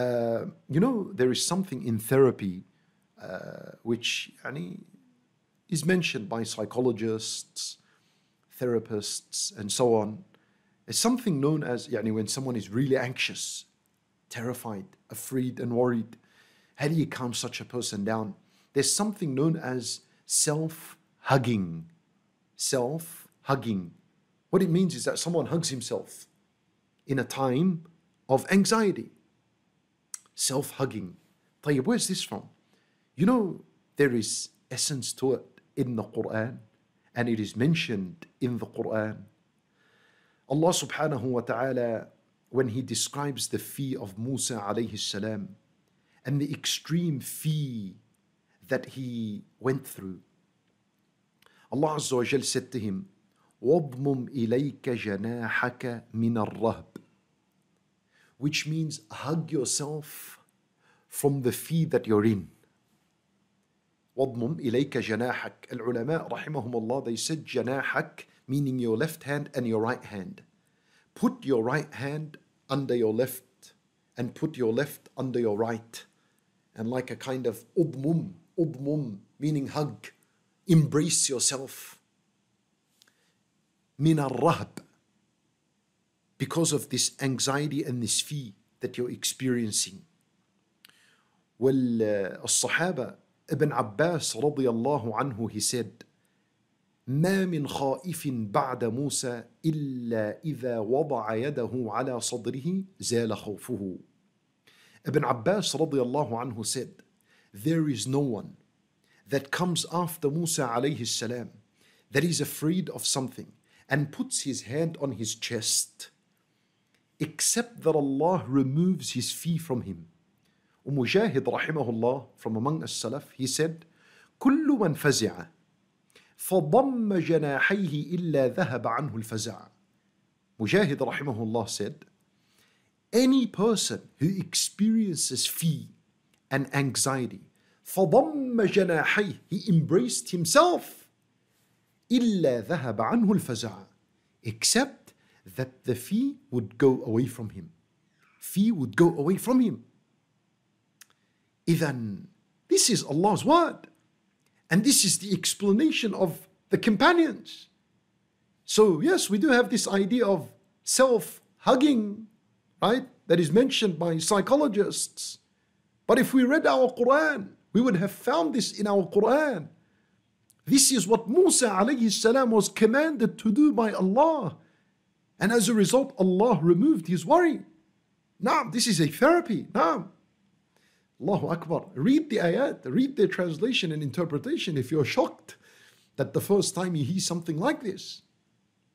Uh, you know, there is something in therapy uh, which is mentioned by psychologists, therapists, and so on. It's something known as yani, when someone is really anxious, terrified, afraid, and worried. How do you calm such a person down? There's something known as self hugging. Self hugging. What it means is that someone hugs himself in a time of anxiety Self hugging. طيب, where's this from? You know, there is essence to it in the Quran, and it is mentioned in the Quran. Allah subhanahu wa ta'ala, when He describes the fee of Musa alayhi salam and the extreme fee that he went through, Allah Azza wa Jal said to him, وَاضْمُمْ إِلَيْكَ جَنَاحَكَ مِنَ الرَّهْبِ Which means hug yourself from the fee that you're in. وَاضْمُمْ إِلَيْكَ جَنَاحَكَ العلماء رحمهم Allah, they said جناحك meaning your left hand and your right hand. Put your right hand under your left and put your left under your right. And like a kind of udmum, udmum, meaning hug, embrace yourself. Min rahb because of this anxiety and this fear that you're experiencing. والصحابة ابن عباس رضي الله عنه he said ما من خائف بعد موسى إلا إذا وضع يده على صدره زال خوفه Ibn Abbas رضي الله عنه said there is no one that comes after Musa alayhi salam that is afraid of something and puts his hand on his chest except that Allah removes his fee from him. ومجاهد رحمه الله from among السلف he said كل من فزع فضم جناحيه إلا ذهب عنه الفزع Mujahid rahimahullah said any person who experiences fear and anxiety فضم جناحيه he embraced himself إلا ذهب عنه الفزع except that the fee would go away from him. Fee would go away from him. Even this is Allah's word. And this is the explanation of the companions. So, yes, we do have this idea of self hugging, right? That is mentioned by psychologists. But if we read our Quran, we would have found this in our Quran. This is what Musa salam was commanded to do by Allah. And as a result, Allah removed his worry. Now, this is a therapy. Now, Allahu Akbar. Read the ayat, read the translation and interpretation if you're shocked that the first time you hear something like this.